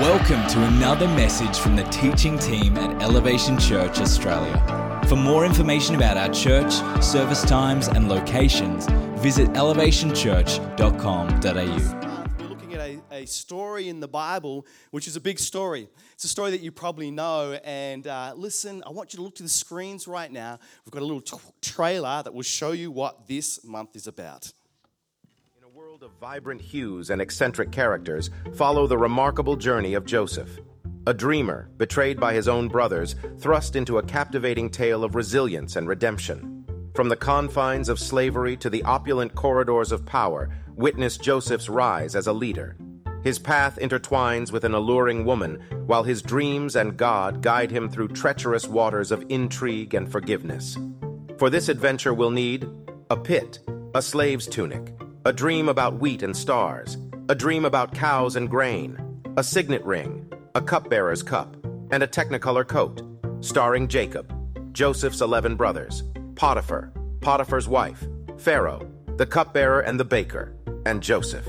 Welcome to another message from the teaching team at Elevation Church Australia. For more information about our church, service times, and locations, visit elevationchurch.com.au. We're looking at a, a story in the Bible, which is a big story. It's a story that you probably know. And uh, listen, I want you to look to the screens right now. We've got a little t- trailer that will show you what this month is about. In a world of vibrant hues and eccentric characters, follow the remarkable journey of Joseph. A dreamer, betrayed by his own brothers, thrust into a captivating tale of resilience and redemption. From the confines of slavery to the opulent corridors of power, witness Joseph's rise as a leader. His path intertwines with an alluring woman, while his dreams and God guide him through treacherous waters of intrigue and forgiveness. For this adventure, we'll need a pit, a slave's tunic, a dream about wheat and stars, a dream about cows and grain, a signet ring, a cupbearer's cup, and a technicolor coat, starring Jacob, Joseph's eleven brothers, Potiphar, Potiphar's wife, Pharaoh, the cupbearer and the baker, and Joseph.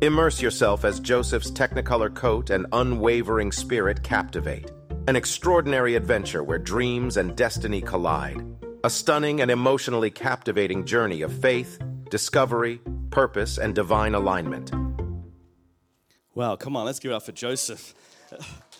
Immerse yourself as Joseph's technicolor coat and unwavering spirit captivate. An extraordinary adventure where dreams and destiny collide. A stunning and emotionally captivating journey of faith, discovery, purpose, and divine alignment. Wow, come on, let's give it up for Joseph.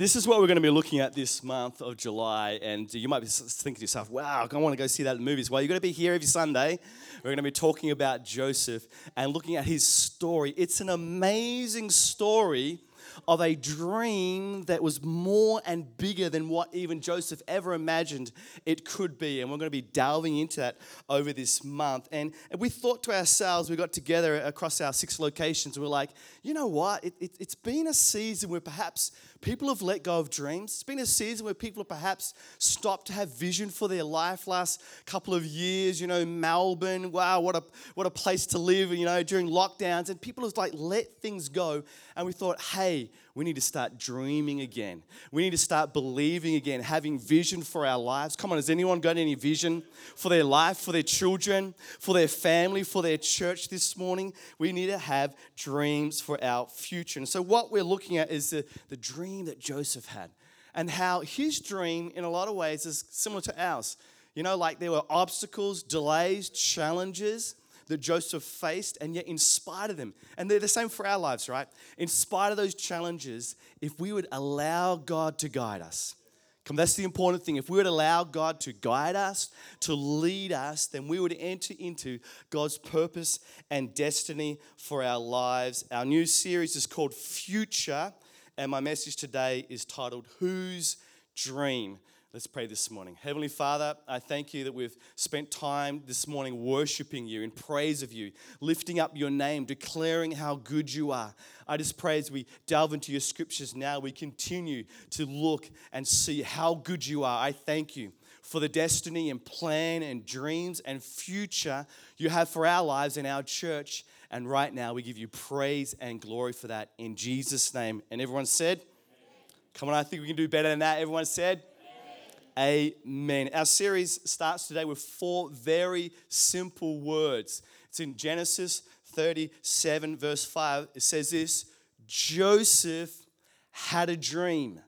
This is what we're going to be looking at this month of July, and you might be thinking to yourself, wow, I want to go see that in movies. Well, you're going to be here every Sunday. We're going to be talking about Joseph and looking at his story. It's an amazing story of a dream that was more and bigger than what even Joseph ever imagined it could be. And we're going to be delving into that over this month. And, we thought to ourselves, we got together across our six locations, and we're like, you know what? It, it, it's been a season where perhaps people have let go of dreams. It's been a season where people have perhaps stopped to have vision for their life last couple of years. You know, Melbourne, wow, what a, what a place to live, you know, during lockdowns. And people have like let things go. And we thought, hey, we need to start dreaming again. We need to start believing again, having vision for our lives. Come on, has anyone got any vision for their life, for their children, for their family, for their church this morning? We need to have dreams for our future. And so, what we're looking at is the, the dream that Joseph had and how his dream, in a lot of ways, is similar to ours. You know, like there were obstacles, delays, challenges that Joseph faced, and yet, in spite of them, and they're the same for our lives, right? In spite of those challenges, if we would allow God to guide us, come, that's the important thing. If we would allow God to guide us, to lead us, then we would enter into God's purpose and destiny for our lives. Our new series is called Future, and my message today is titled Whose Dream? Let's pray this morning. Heavenly Father, I thank you that we've spent time this morning worshiping you in praise of you, lifting up your name, declaring how good you are. I just pray as we delve into your scriptures now, we continue to look and see how good you are. I thank you for the destiny and plan and dreams and future you have for our lives and our church. And right now, we give you praise and glory for that in Jesus' name. And everyone said, Come on, I think we can do better than that. Everyone said, Amen. Our series starts today with four very simple words. It's in Genesis 37, verse 5. It says this Joseph had a dream.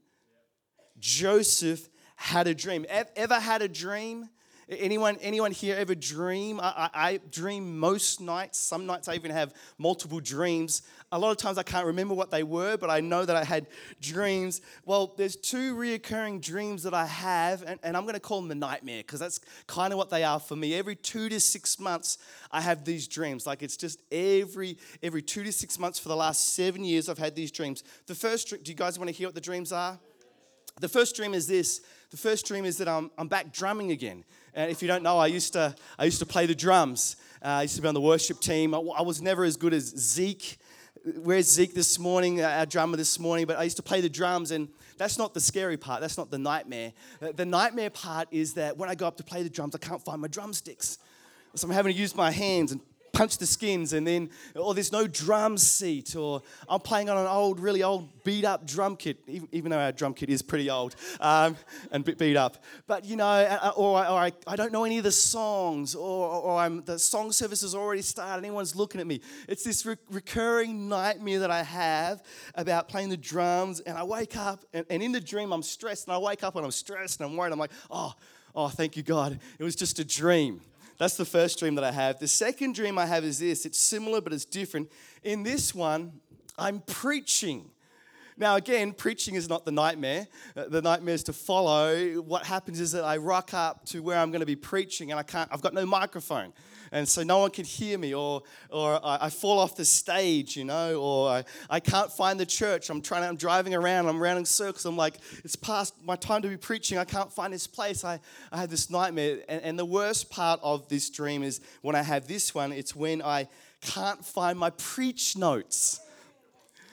Joseph had a dream. Ever had a dream? Anyone, anyone here ever dream? I, I, I, dream most nights. Some nights I even have multiple dreams. A lot of times I can't remember what they were, but I know that I had dreams. Well, there's two reoccurring dreams that I have, and, and I'm going to call them the nightmare because that's kind of what they are for me. Every two to six months, I have these dreams. Like it's just every every two to six months for the last seven years, I've had these dreams. The first, do you guys want to hear what the dreams are? The first dream is this. The first dream is that I'm, I'm back drumming again. And if you don't know, I used to, I used to play the drums. Uh, I used to be on the worship team. I, I was never as good as Zeke. Where's Zeke this morning, uh, our drummer this morning? But I used to play the drums, and that's not the scary part. That's not the nightmare. The nightmare part is that when I go up to play the drums, I can't find my drumsticks. So I'm having to use my hands and punch the skins, and then, or there's no drum seat, or I'm playing on an old, really old, beat up drum kit, even, even though our drum kit is pretty old um, and beat up. But, you know, or, or I, I, don't know any of the songs, or, or I'm, the song service has already started, anyone's looking at me. It's this re- recurring nightmare that I have about playing the drums, and I wake up, and, and in the dream, I'm stressed, and I wake up and I'm stressed, and I'm worried. I'm like, oh, oh, thank you, God. It was just a dream. That's the first dream that I have. The second dream I have is this it's similar, but it's different. In this one, I'm preaching. Now, again, preaching is not the nightmare. Uh, the nightmare is to follow. What happens is that I rock up to where I'm going to be preaching and I can't, I've got no microphone and so no one could hear me, or, or I, I fall off the stage, you know, or I, I can't find the church. I'm trying, I'm driving around, I'm rounding circles. I'm like, it's past my time to be preaching. I can't find this place. I, I have this nightmare. And, and the worst part of this dream is when I have this one, it's when I can't find my preach notes.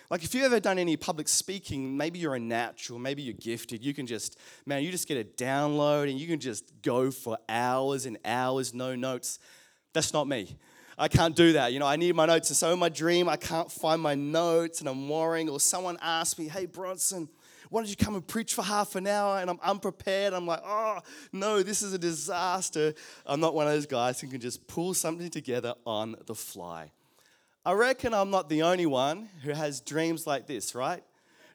Like, if you've ever done any public speaking, maybe you're a natural, maybe you're gifted. You can just, man, you just get a download and you can just go for hours and hours, no notes. That's not me. I can't do that. You know, I need my notes. And so in my dream, I can't find my notes and I'm worrying. Or someone asks me, hey, Bronson, why don't you come and preach for half an hour? And I'm unprepared. I'm like, oh, no, this is a disaster. I'm not one of those guys who can just pull something together on the fly. I reckon I'm not the only one who has dreams like this, right?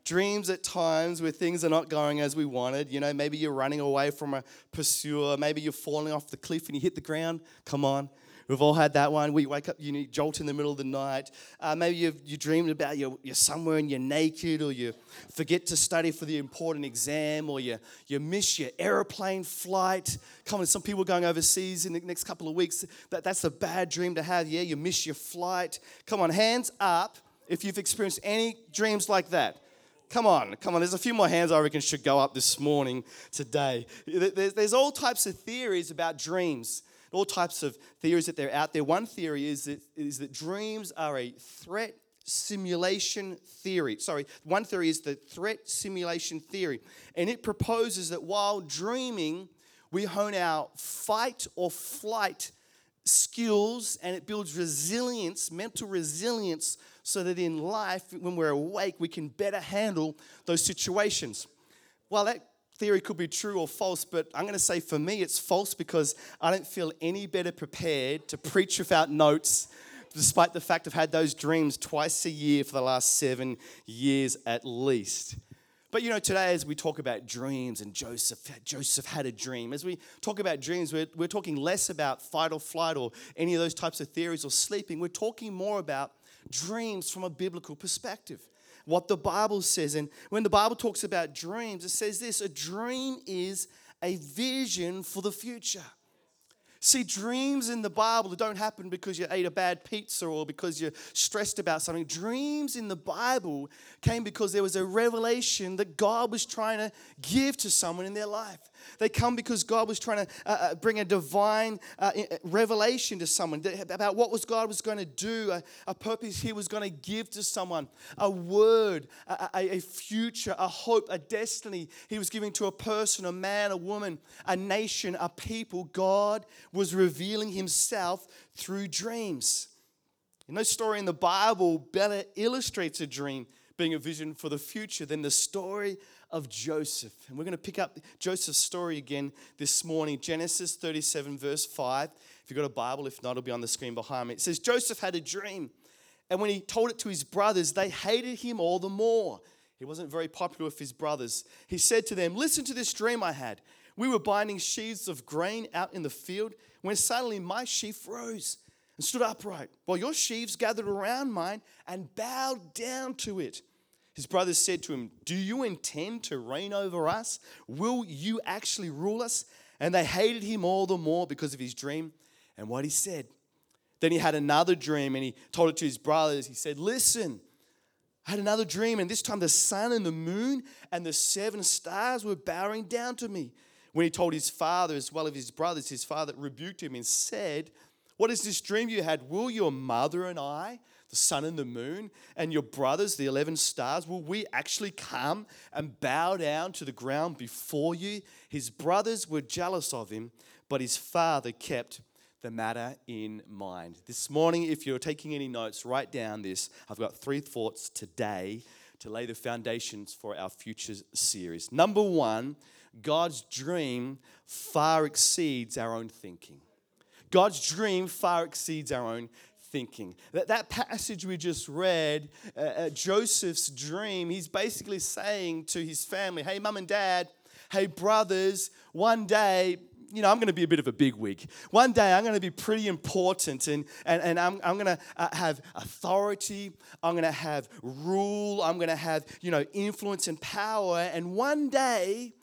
Dreams at times where things are not going as we wanted. You know, maybe you're running away from a pursuer. Maybe you're falling off the cliff and you hit the ground. Come on. We've all had that one. We wake up, you need jolt in the middle of the night. Uh, maybe you've, you dreamed about you're, you're somewhere and you're naked, or you forget to study for the important exam, or you, you miss your aeroplane flight. Come on, some people going overseas in the next couple of weeks. That, that's a bad dream to have. Yeah, you miss your flight. Come on, hands up if you've experienced any dreams like that. Come on, come on. There's a few more hands I reckon should go up this morning, today. There's, there's all types of theories about dreams all types of theories that they're out there. One theory is that, is that dreams are a threat simulation theory. Sorry, one theory is the threat simulation theory. And it proposes that while dreaming, we hone our fight or flight skills and it builds resilience, mental resilience, so that in life, when we're awake, we can better handle those situations. While that theory could be true or false, but I'm going to say for me it's false because I don't feel any better prepared to preach without notes, despite the fact I've had those dreams twice a year for the last seven years at least. But you know, today as we talk about dreams and Joseph, Joseph had a dream. As we talk about dreams, we're, we're talking less about fight or flight or any of those types of theories or sleeping. We're talking more about dreams from a biblical perspective what the Bible says. And when the Bible talks about dreams, it says this a dream is a vision for the future. See, dreams in the Bible don't happen because you ate a bad pizza or because you're stressed about something. Dreams in the Bible came because there was a revelation that God was trying to give to someone in their life. They come because God was trying to uh, uh bring a divine uh, uh, revelation to someone about what was God was going to do, a, a, purpose He was going to give to someone, a word, a, a, a future, a hope, a destiny He was giving to a person, a man, a woman, a nation, a people. God was revealing Himself through dreams. Know, story in the Bible better illustrates a dream being a vision for the future than the story of Joseph. And we're going to pick up Joseph's story again this morning, Genesis 37, verse 5. If you've got a Bible, if not, it'll be on the screen behind me. It says, Joseph had a dream, and when he told it to his brothers, they hated him all the more. He wasn't very popular with his brothers. He said to them, Listen to this dream I had. We were binding sheaves of grain out in the field when suddenly my sheaf rose and stood upright, while your sheaves gathered around mine and bowed down to it. His brothers said to him, Do you intend to reign over us? Will you actually rule us? And they hated him all the more because of his dream and what he said. Then he had another dream and he told it to his brothers. He said, Listen, I had another dream, and this time the sun and the moon and the seven stars were bowing down to me. When he told his father as well as his brothers, his father rebuked him and said, What is this dream you had? Will your mother and I the sun and the moon, and your brothers, the 11 stars, will we actually come and bow down to the ground before you? His brothers were jealous of him, but his father kept the matter in mind. This morning, if you're taking any notes, write down this. I've got three thoughts today to lay the foundations for our future series. Number one, God's dream far exceeds our own thinking. God's dream far exceeds our own thinking. That, that passage we just read, uh, uh, Joseph's dream, he's basically saying to his family, hey, mum and dad, hey, brothers, one day, you know, I'm going to be a bit of a big wig. One day I'm going to be pretty important and, and, and I'm, I'm going to uh, have authority. I'm going to have rule. I'm going to have, you know, influence and power. And one day,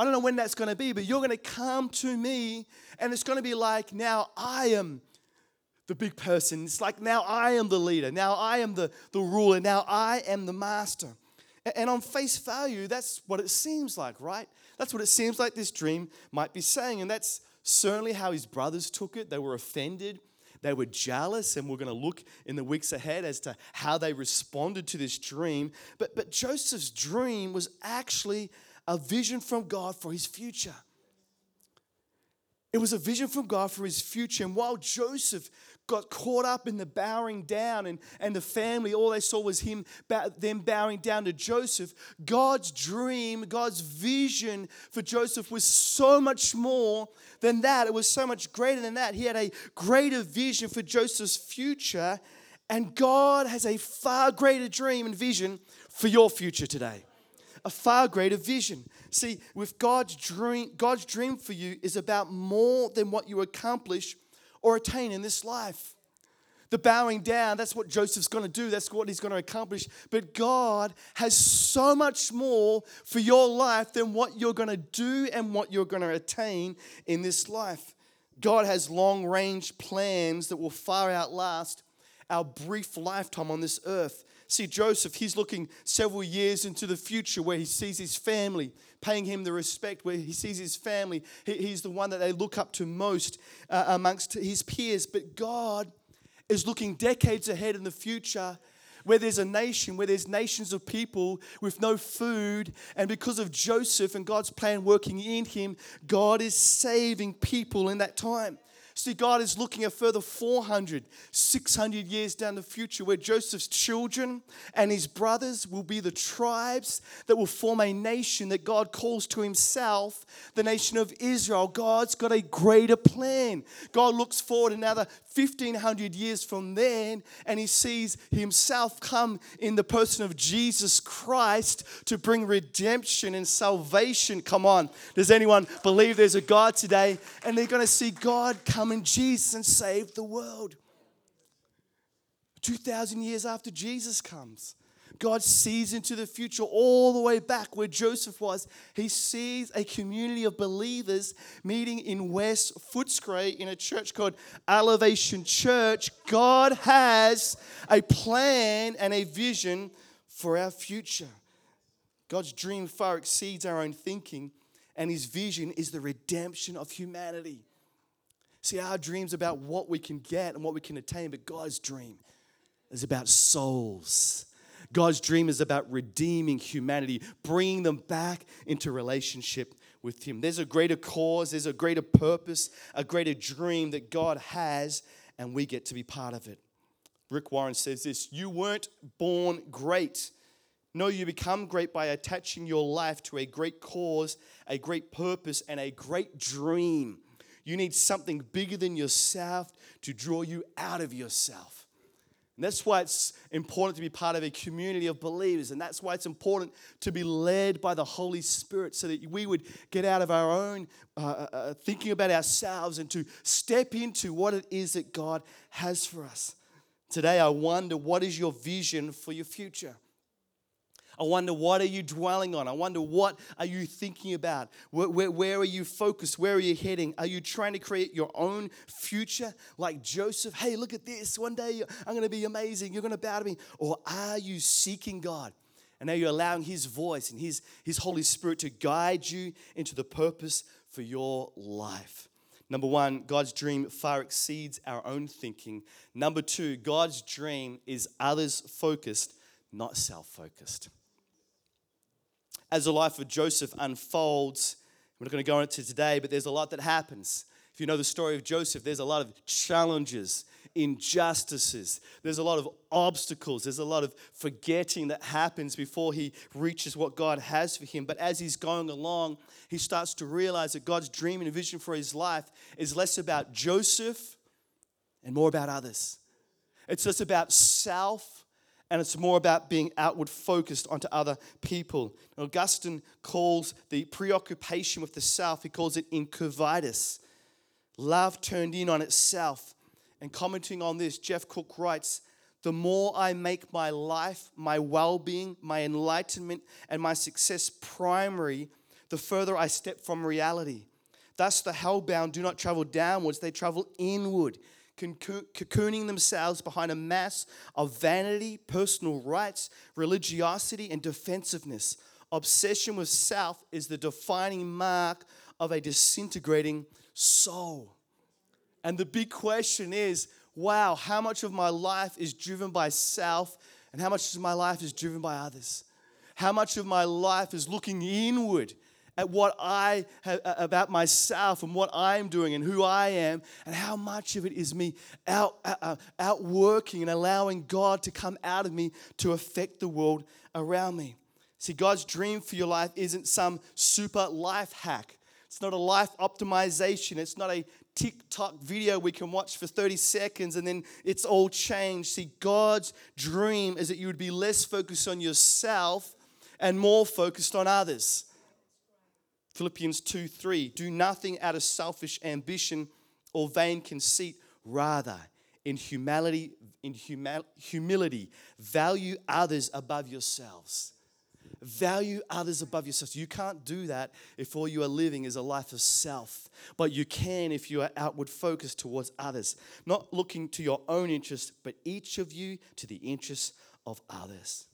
I don't know when that's going to be, but you're going to come to me and it's going to be like, now I am the big person. It's like, now I am the leader. Now I am the, the ruler. Now I am the master. And on face value, that's what it seems like, right? That's what it seems like this dream might be saying. And that's certainly how his brothers took it. They were offended, they were jealous, and we're going to look in the weeks ahead as to how they responded to this dream. But, but Joseph's dream was actually a vision from God for his future. It was a vision from God for his future. And while Joseph got caught up in the bowing down and, and the family, all they saw was him them bowing down to Joseph. God's dream, God's vision for Joseph was so much more than that. It was so much greater than that. He had a greater vision for Joseph's future. And God has a far greater dream and vision for your future today a far greater vision. See, with God's dream, God's dream for you is about more than what you accomplish or attain in this life. The bowing down, that's what Joseph's going to do. That's what he's going to accomplish. But God has so much more for your life than what you're going to do and what you're going to attain in this life. God has long range plans that will far outlast our brief lifetime on this earth. See, Joseph, he's looking several years into the future where he sees his family paying him the respect, where he sees his family. he's the one that they look up to most uh, amongst his peers. But God is looking decades ahead in the future where there's a nation, where there's nations of people with no food. And because of Joseph and God's plan working in him, God is saving people in that time. See, God is looking a further 400, 600 years down the future where Joseph's children and his brothers will be the tribes that will form a nation that God calls to himself, the nation of Israel. God's got a greater plan. God looks forward another 1500 years from then and he sees himself come in the person of Jesus Christ to bring redemption and salvation. Come on. Does anyone believe there's a God today? And they're going to see God come come in Jesus and save the world. 2,000 years after Jesus comes, God sees into the future all the way back where Joseph was. He sees a community of believers meeting in West Footscray in a church called Elevation Church. God has a plan and a vision for our future. God's dream far exceeds our own thinking, and his vision is the redemption of humanity. See, our dream's about what we can get and what we can attain, but God's dream is about souls. God's dream is about redeeming humanity, bringing them back into relationship with Him. There's a greater cause, there's a greater purpose, a greater dream that God has, and we get to be part of it. Rick Warren says this You weren't born great. No, you become great by attaching your life to a great cause, a great purpose, and a great dream. You need something bigger than yourself to draw you out of yourself. And that's why it's important to be part of a community of believers. And that's why it's important to be led by the Holy Spirit so that we would get out of our own uh, uh, uh thinking about ourselves and to step into what it is that God has for us. Today, I wonder what is your vision for your future? I wonder what are you dwelling on? I wonder what are you thinking about? Where, where, where, are you focused? Where are you heading? Are you trying to create your own future like Joseph? Hey, look at this. One day I'm going to be amazing. You're going to bow to me. Or are you seeking God? And are you allowing His voice and His, His Holy Spirit to guide you into the purpose for your life? Number one, God's dream far exceeds our own thinking. Number two, God's dream is others focused, not self focused as the life of Joseph unfolds, we're not going to go into today, but there's a lot that happens. If you know the story of Joseph, there's a lot of challenges, injustices, there's a lot of obstacles, there's a lot of forgetting that happens before he reaches what God has for him. But as he's going along, he starts to realize that God's dream and vision for his life is less about Joseph and more about others. It's less about self and it's more about being outward focused onto other people. Augustine calls the preoccupation with the self, he calls it incurvatus, love turned in on itself. And commenting on this, Jeff Cook writes, the more I make my life, my well being, my enlightenment, and my success primary, the further I step from reality. Thus, the hellbound do not travel downwards, they travel inward cocooning themselves behind a mass of vanity, personal rights, religiosity, and defensiveness. Obsession with self is the defining mark of a disintegrating soul. And the big question is wow, how much of my life is driven by self, and how much of my life is driven by others? How much of my life is looking inward at what I have, about myself and what I'm doing and who I am, and how much of it is me out, uh, outworking and allowing God to come out of me to affect the world around me. See, God's dream for your life isn't some super life hack. It's not a life optimization. It's not a TikTok video we can watch for 30 seconds and then it's all changed. See, God's dream is that you would be less focused on yourself and more focused on others. Philippians 2 3. Do nothing out of selfish ambition or vain conceit, rather, in humility, in humility, value others above yourselves. Value others above yourselves. You can't do that if all you are living is a life of self, but you can if you are outward focused towards others, not looking to your own interest, but each of you to the interests of others.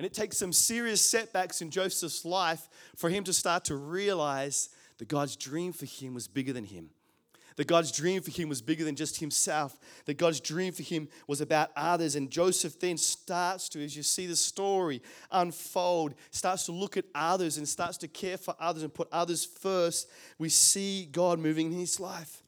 And it takes some serious setbacks in Joseph's life for him to start to realize that God's dream for him was bigger than him. That God's dream for him was bigger than just himself. That God's dream for him was about others. And Joseph then starts to, as you see the story unfold, starts to look at others and starts to care for others and put others first. We see God moving in his life.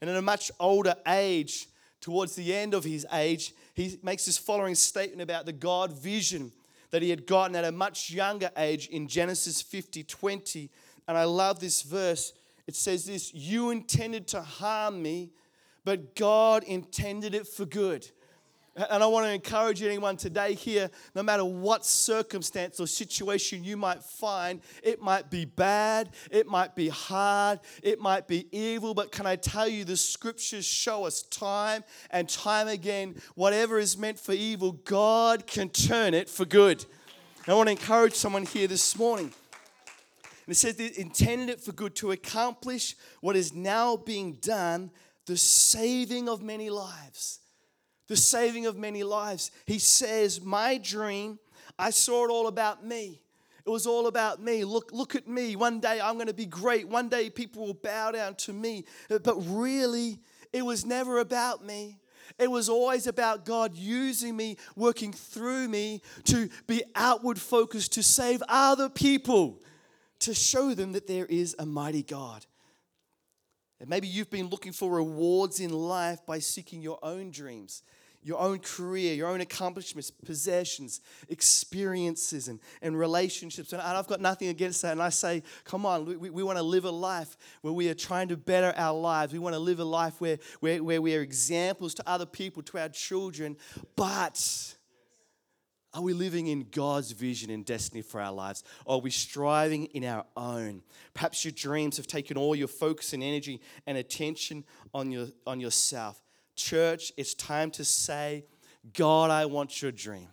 And at a much older age, towards the end of his age, he makes this following statement about the God vision that he had gotten at a much younger age in Genesis 50 20. And I love this verse. It says this You intended to harm me, but God intended it for good. And I want to encourage anyone today here, no matter what circumstance or situation you might find, it might be bad, it might be hard, it might be evil, but can I tell you, the scriptures show us time and time again, whatever is meant for evil, God can turn it for good. And I want to encourage someone here this morning. And it says, intended it for good to accomplish what is now being done, the saving of many lives the saving of many lives. He says, My dream, I saw it all about me. It was all about me. Look, look at me. One day I'm going to be great. One day people will bow down to me. Uh, but really, it was never about me. It was always about God using me, working through me to be outward focused, to save other people, to show them that there is a mighty God. And maybe you've been looking for rewards in life by seeking your own dreams, your own career, your own accomplishments, possessions, experiences, and, and relationships. And I've got nothing against that. And I say, come on, we, we want to live a life where we are trying to better our lives. We want to live a life where, where, where we are examples to other people, to our children. But are we living in God's vision and destiny for our lives? Or are we striving in our own? Perhaps your dreams have taken all your focus and energy and attention on, your, on yourself. Church, it's time to say, God, I want your dream.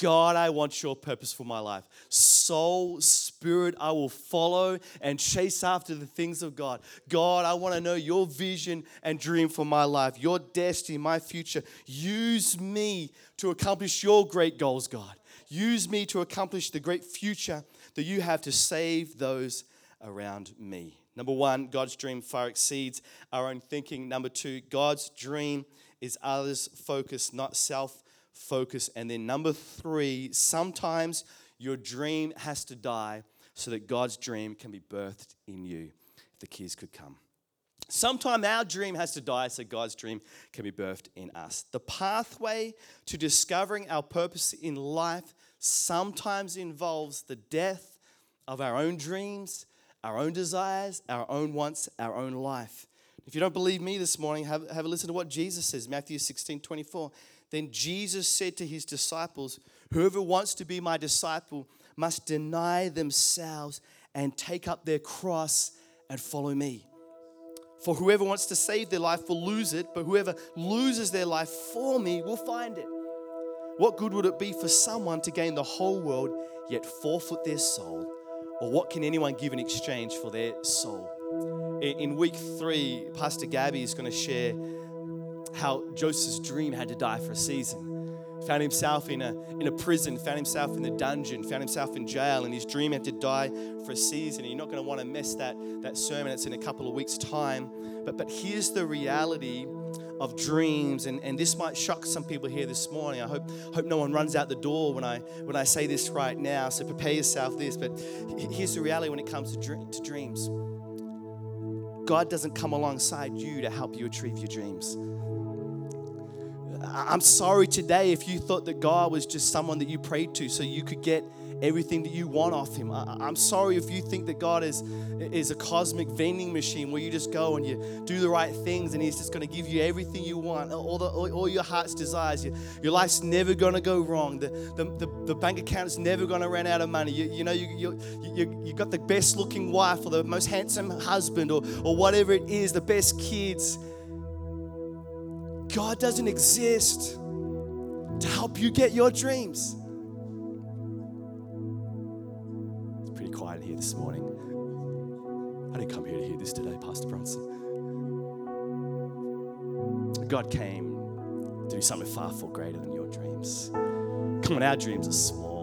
God, I want your purpose for my life. Soul, spirit, I will follow and chase after the things of God. God, I want to know your vision and dream for my life, your destiny, my future. Use me to accomplish your great goals, God. Use me to accomplish the great future that you have to save those around me. Number one, God's dream far exceeds our own thinking. Number two, God's dream is others focused, not self focus. And then number three, sometimes your dream has to die so that God's dream can be birthed in you. If the keys could come. Sometime our dream has to die so God's dream can be birthed in us. The pathway to discovering our purpose in life sometimes involves the death of our own dreams, our own desires, our own wants, our own life. If you don't believe me this morning, have, have a listen to what Jesus says, Matthew 16 24. Then Jesus said to his disciples, Whoever wants to be my disciple must deny themselves and take up their cross and follow me. For whoever wants to save their life will lose it, but whoever loses their life for me will find it. What good would it be for someone to gain the whole world yet forfeit their soul? Or what can anyone give in exchange for their soul? In week three, Pastor Gabby is going to share how Joseph's dream had to die for a season found himself in a, in a prison, found himself in the dungeon, found himself in jail, and his dream had to die for a season. You're not going to want to miss that, that sermon. It's in a couple of weeks' time. But, but here's the reality of dreams, and, and this might shock some people here this morning. I hope, hope no one runs out the door when I, when I say this right now, so prepare yourself this. But here's the reality when it comes to, dream, to dreams God doesn't come alongside you to help you achieve your dreams. I'm sorry today if you thought that God was just someone that you prayed to so you could get everything that you want off him. I'm sorry if you think that God is, is a cosmic vending machine where you just go and you do the right things and he's just going to give you everything you want, all, the, all your heart's desires. Your, your life's never going to go wrong. The, the, the, the bank account's never going to run out of money. You, you know, you, you, you, you got the best looking wife or the most handsome husband or, or whatever it is, the best kids God doesn't exist to help you get your dreams. Quiet here this morning. I didn't come here to hear this today, Pastor Bronson. God came to do something far, far greater than your dreams. Come on, our dreams are small.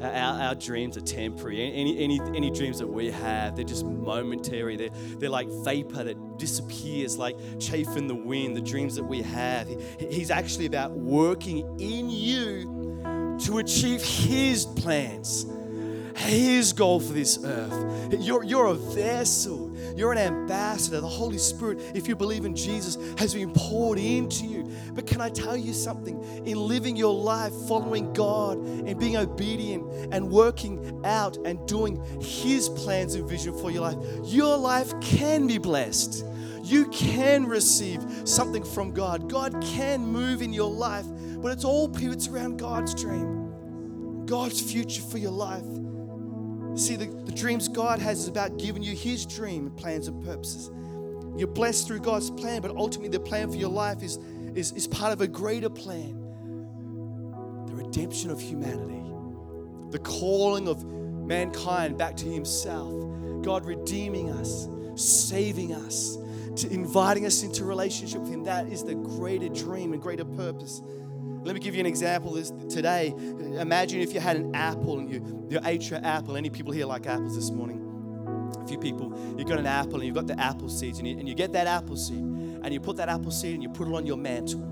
Our, our dreams are temporary. Any, any, any dreams that we have, they're just momentary. They're, they're like vapor that disappears, like chaff in the wind, the dreams that we have. He, he's actually about working in you to achieve His plans, His goal for this earth. You're, you're a vessel you're an ambassador. The Holy Spirit, if you believe in Jesus, has been poured into you. But can I tell you something? In living your life following God and being obedient and working out and doing His plans and vision for your life, your life can be blessed. You can receive something from God. God can move in your life, but it's all pivots around God's dream, God's future for your life. See, the, the dreams God has is about giving you His dream, plans, and purposes. You're blessed through God's plan, but ultimately the plan for your life is, is, is part of a greater plan the redemption of humanity, the calling of mankind back to Himself, God redeeming us, saving us, to inviting us into relationship with Him. That is the greater dream and greater purpose. Let me give you an example this today. Imagine if you had an apple and you, you ate your apple. Any people here like apples this morning? A few people. You've got an apple and you've got the apple seeds, and you, and you get that apple seed, and you put that apple seed and you put it on your mantle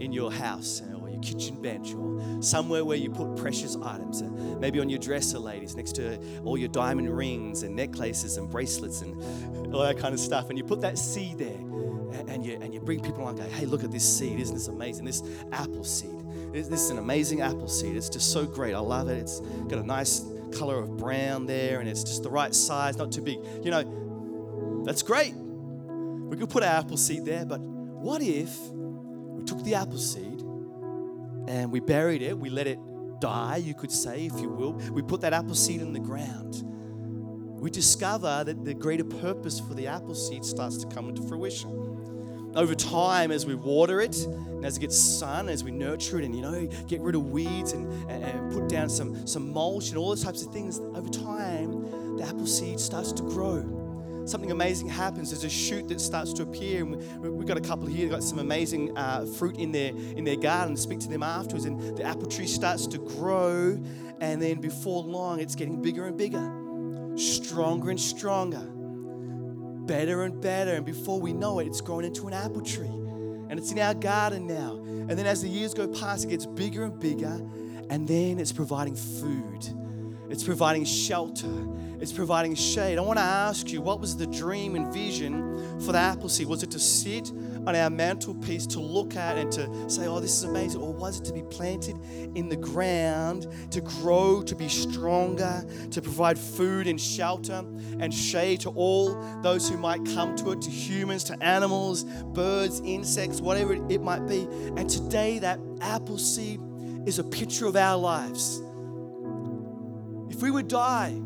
in your house or your kitchen bench or somewhere where you put precious items. Maybe on your dresser, ladies, next to all your diamond rings and necklaces and bracelets and all that kind of stuff. And you put that seed there and you, and you bring people along and go, hey, look at this seed. Isn't this amazing? This apple seed. This is an amazing apple seed. It's just so great. I love it. It's got a nice color of brown there and it's just the right size, not too big. You know, that's great. We could put our apple seed there, but what if we took the apple seed and we buried it, we let it die, you could say, if you will. We put that apple seed in the ground. We discover that the greater purpose for the apple seed starts to come into fruition over time as we water it and as it gets sun as we nurture it and you know get rid of weeds and, and, and, put down some, some mulch and all those types of things over time the apple seed starts to grow. Something amazing happens. There's a shoot that starts to appear and we, have got a couple here got some amazing uh, fruit in their in their garden speak to them afterwards and the apple tree starts to grow and then before long it's getting bigger and bigger stronger and stronger better and better. And before we know it, it's grown into an apple tree. And it's in our garden now. And then as the years go past, it gets bigger and bigger. And then it's providing food. it's providing shelter, it's providing shade. I want to ask you, what was the dream and vision for the apple seed? Was it to sit on our mantelpiece to look at and to say, oh, this is amazing? Or was it to be planted in the ground, to grow, to be stronger, to provide food and shelter and shade to all those who might come to it, to humans, to animals, birds, insects, whatever it might be? And today, that apple seed is a picture of our lives. If we would die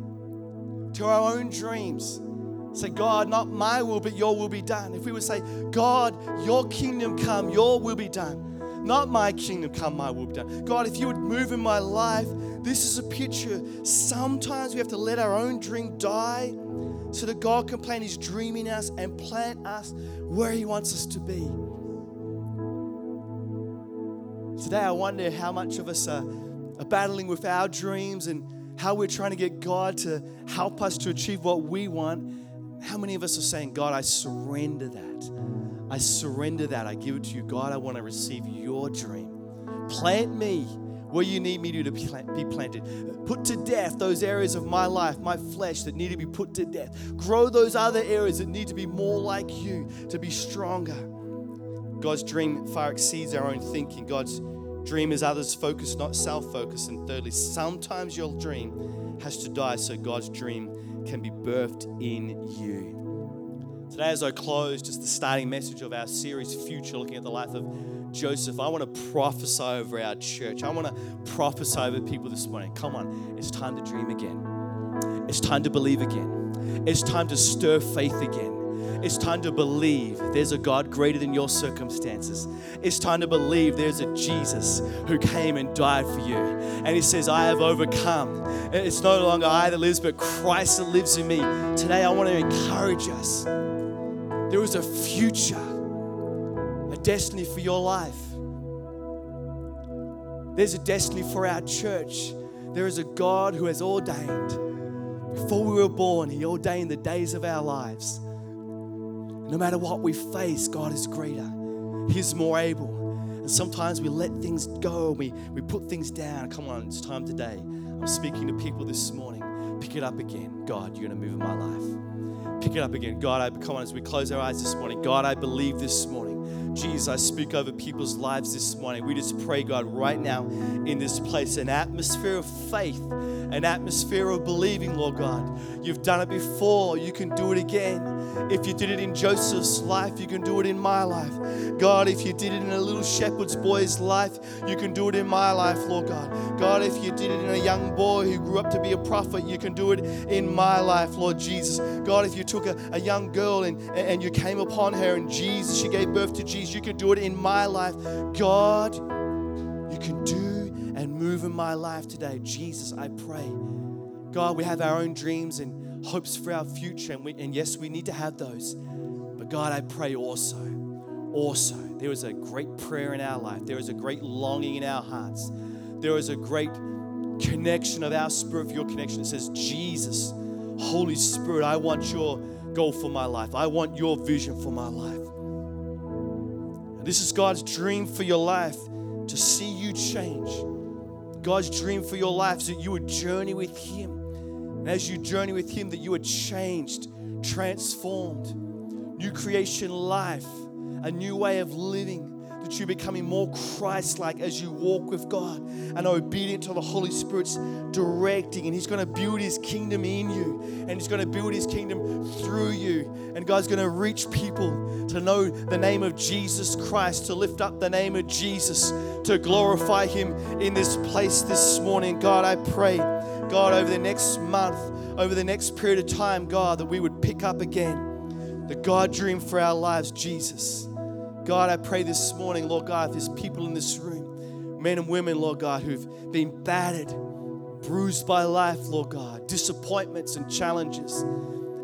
to our own dreams, say, God, not my will, but your will be done. If we would say, God, your kingdom come, your will be done. Not my kingdom come, my will be done. God, if you would move in my life, this is a picture. Sometimes we have to let our own dream die so that God can plant his dream in us and plant us where he wants us to be. Today, I wonder how much of us are, are battling with our dreams and how we're trying to get God to help us to achieve what we want. How many of us are saying, God, I surrender that? I surrender that. I give it to you. God, I want to receive your dream. Plant me where you need me to be planted. Put to death those areas of my life, my flesh that need to be put to death. Grow those other areas that need to be more like you, to be stronger. God's dream far exceeds our own thinking. God's dream is others focused, not self focused. And thirdly, sometimes your dream has to die so God's dream can be birthed in you. Today, as I close, just the starting message of our series, Future, looking at the life of Joseph, I want to prophesy over our church. I want to prophesy over people this morning. Come on, it's time to dream again. It's time to believe again. It's time to stir faith again. It's time to believe there's a God greater than your circumstances. It's time to believe there's a Jesus who came and died for you. And He says, I have overcome. It's no longer I that lives, but Christ that lives in me. Today, I want to encourage us. There is a future, a destiny for your life. There's a destiny for our church. There is a God who has ordained. Before we were born, He ordained the days of our lives. No matter what we face, God is greater. He's more able. And sometimes we let things go, we, we put things down. Come on, it's time today. I'm speaking to people this morning. Pick it up again. God, you're going to move in my life. Pick it up again. God, I come on as we close our eyes this morning. God, I believe this morning. Jesus, I speak over people's lives this morning. We just pray, God, right now in this place, an atmosphere of faith, an atmosphere of believing, Lord God. You've done it before, you can do it again. If you did it in Joseph's life, you can do it in my life. God, if you did it in a little shepherd's boy's life, you can do it in my life, Lord God. God, if you did it in a young boy who grew up to be a prophet, you can do it in my life, Lord Jesus. God, if you took a, a young girl and, and you came upon her and Jesus, she gave birth to Jesus, you can do it in my life. God, you can do and move in my life today. Jesus, I pray. God, we have our own dreams and hopes for our future. And, we, and yes, we need to have those. But God, I pray also, also, there is a great prayer in our life. There is a great longing in our hearts. There is a great connection of our spirit for your connection. It says, Jesus, Holy Spirit, I want your goal for my life. I want your vision for my life. And this is God's dream for your life to see you change. God's dream for your life is that you would journey with Him and as you journey with Him, that you are changed, transformed, new creation life, a new way of living, that you're becoming more Christ like as you walk with God and are obedient to the Holy Spirit's directing. And He's going to build His kingdom in you, and He's going to build His kingdom through you. And God's going to reach people to know the name of Jesus Christ, to lift up the name of Jesus, to glorify Him in this place this morning. God, I pray God, over the next month, over the next period of time, God, that we would pick up again the God dream for our lives, Jesus. God, I pray this morning, Lord God, there's people in this room, men and women, Lord God, who've been battered, bruised by life, Lord God, disappointments and challenges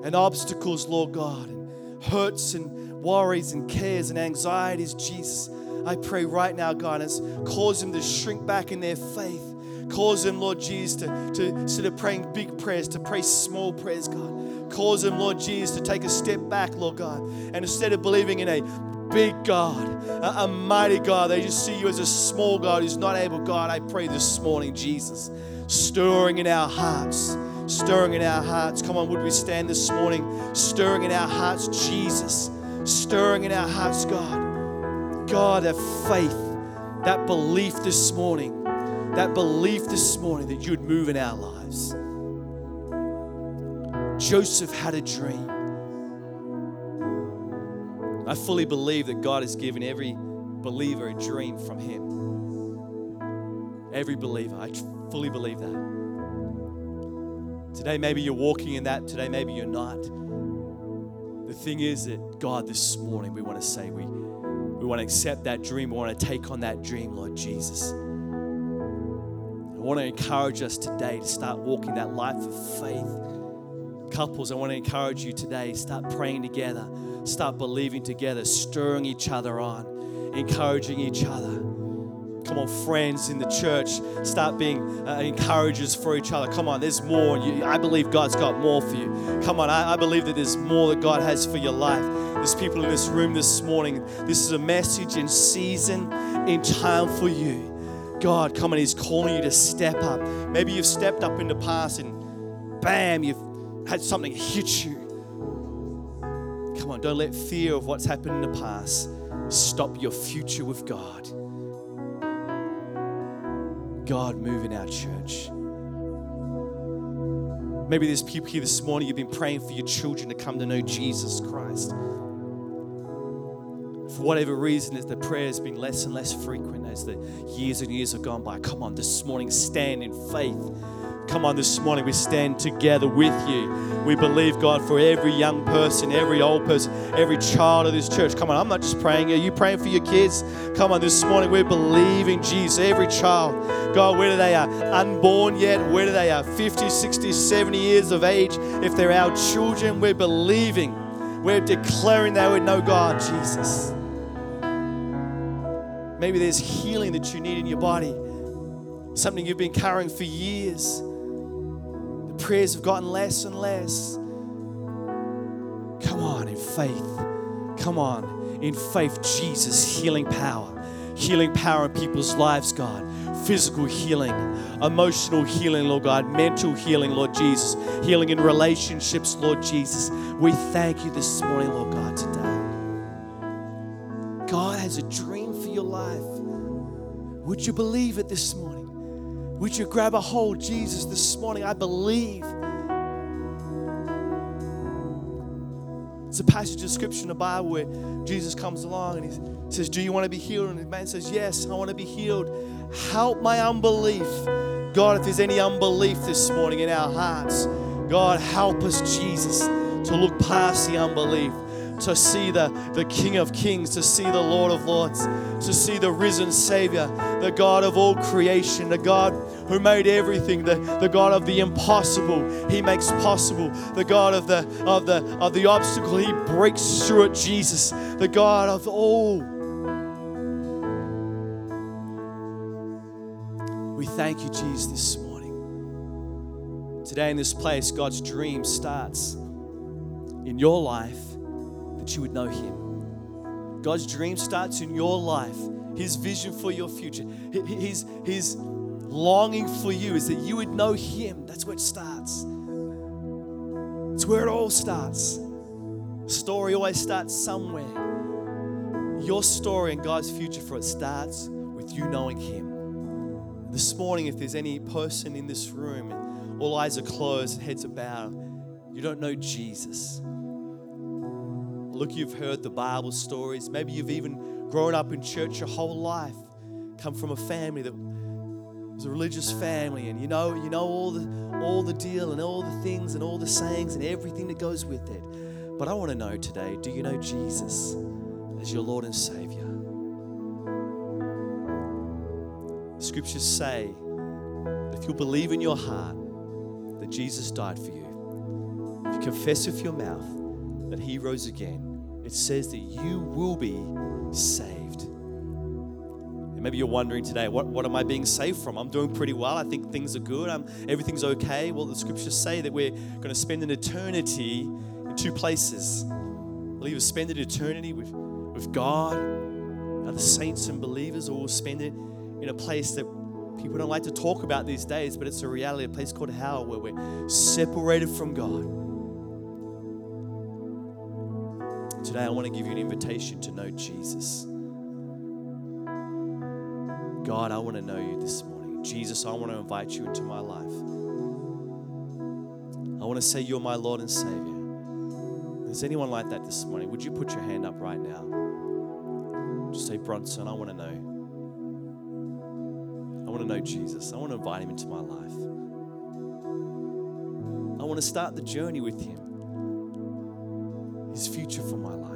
and obstacles, Lord God, and hurts and worries and cares and anxieties, Jesus. I pray right now, God, it's cause them to shrink back in their faith Cause them, Lord Jesus, to, to instead of praying big prayers, to pray small prayers, God. Cause them, Lord Jesus, to take a step back, Lord God. And instead of believing in a big God, a, a mighty God, they just see you as a small God who's not able, God. I pray this morning, Jesus, stirring in our hearts, stirring in our hearts. Come on, would we stand this morning, stirring in our hearts, Jesus, stirring in our hearts, God. God, that faith, that belief this morning, that belief this morning that you'd move in our lives. Joseph had a dream. I fully believe that God has given every believer a dream from Him. Every believer. I fully believe that. Today, maybe you're walking in that. Today, maybe you're not. The thing is that, God, this morning, we want to say, we, we want to accept that dream. We want to take on that dream, Lord Jesus. I want to encourage us today to start walking that life of faith. Couples, I want to encourage you today, start praying together, start believing together, stirring each other on, encouraging each other. Come on, friends in the church, start being uh, encouragers for each other. Come on, there's more. You, I believe God's got more for you. Come on, I, I believe that there's more that God has for your life. There's people in this room this morning. This is a message in season, in time for you. God, come on, He's calling you to step up. Maybe you've stepped up in the past and bam, you've had something hit you. Come on, don't let fear of what's happened in the past stop your future with God. God, move in our church. Maybe there's people here this morning, you've been praying for your children to come to know Jesus Christ. For whatever reason, the prayer has been less and less frequent as the years and years have gone by. Come on, this morning, stand in faith Come on, this morning we stand together with you. We believe, God, for every young person, every old person, every child of this church. Come on, I'm not just praying. Are you praying for your kids? Come on, this morning we believe in Jesus. Every child, God, whether they are unborn yet, whether they are 50, 60, 70 years of age, if they're our children, we're believing. We're declaring they would know God, Jesus. Maybe there's healing that you need in your body, something you've been carrying for years prayers have gotten less and less. Come on, in faith. Come on, in faith, Jesus, healing power. Healing power in people's lives, God. Physical healing, emotional healing, Lord God. Mental healing, Lord Jesus. Healing in relationships, Lord Jesus. We thank you this morning, Lord God, today. God has a dream for your life. Would you believe it this morning? Would you grab a hold, Jesus, this morning? I believe. It's a passage of scripture in the Bible where Jesus comes along and he says, Do you want to be healed? And the man says, Yes, I want to be healed. Help my unbelief. God, if there's any unbelief this morning in our hearts, God, help us, Jesus, to look past the unbelief to see the, the King of Kings, to see the Lord of Lords, to see the risen Savior, the God of all creation, the God who made everything, the, the God of the impossible, He makes possible, the God of the of the of the obstacle, He breaks through it, Jesus, the God of all. We thank you, Jesus, this morning. Today in this place, God's dream starts in your life that you would know Him. God's dream starts in your life. His vision for your future, His, his longing for you is that you would know Him. That's where it starts. It's where it all starts. Story always starts somewhere. Your story and God's future for it starts with you knowing Him. This morning, if there's any person in this room, all eyes are closed, heads are bowed, you don't know Jesus. Look, you've heard the Bible stories. Maybe you've even grown up in church your whole life, come from a family that was a religious family, and you know, you know all the all the deal and all the things and all the sayings and everything that goes with it. But I want to know today, do you know Jesus as your Lord and Savior? scriptures say if you believe in your heart that Jesus died for you, if you confess with your mouth that He rose again, it says that you will be saved. And maybe you're wondering today, what, what am I being saved from? I'm doing pretty well. I think things are good. I'm, everything's okay. Well, the scriptures say that we're going to spend an eternity in two places. We'll either spend an eternity with, with God, other saints and believers, or we'll spend it in a place that people don't like to talk about these days, but it's a reality, a place called hell where we're separated from God. Today, I want to give you an invitation to know Jesus. God, I want to know you this morning. Jesus, I want to invite you into my life. I want to say you're my Lord and Savior. Is anyone like that this morning? Would you put your hand up right now? Just say, Bronson, I want to know. I want to know Jesus. I want to invite him into my life. I want to start the journey with him, his future for my life.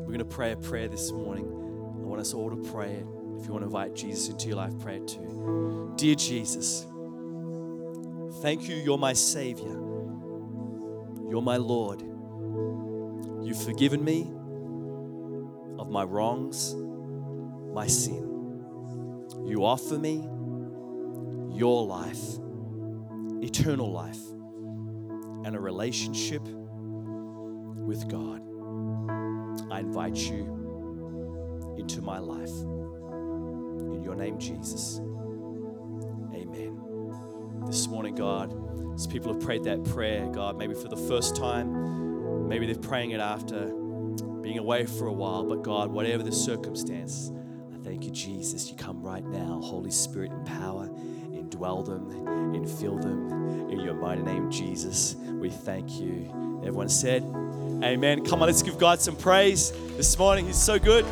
We're going to pray a prayer this morning. I want us all to pray it. If you want to invite Jesus into your life, pray it too. Dear Jesus, thank you, you're my Savior. You're my Lord. You've forgiven me of my wrongs, my sin. You offer me your life, eternal life, and a relationship with God. I invite you into my life. In your name, Jesus. Amen. This morning, God, as people have prayed that prayer, God, maybe for the first time, maybe they're praying it after being away for a while, but God, whatever the circumstance, I thank you, Jesus. You come right now, Holy Spirit, in power, indwell them, infill them in your mighty name, Jesus. We thank you. Everyone said, Amen. Come on, let's give God some praise this morning. He's so good.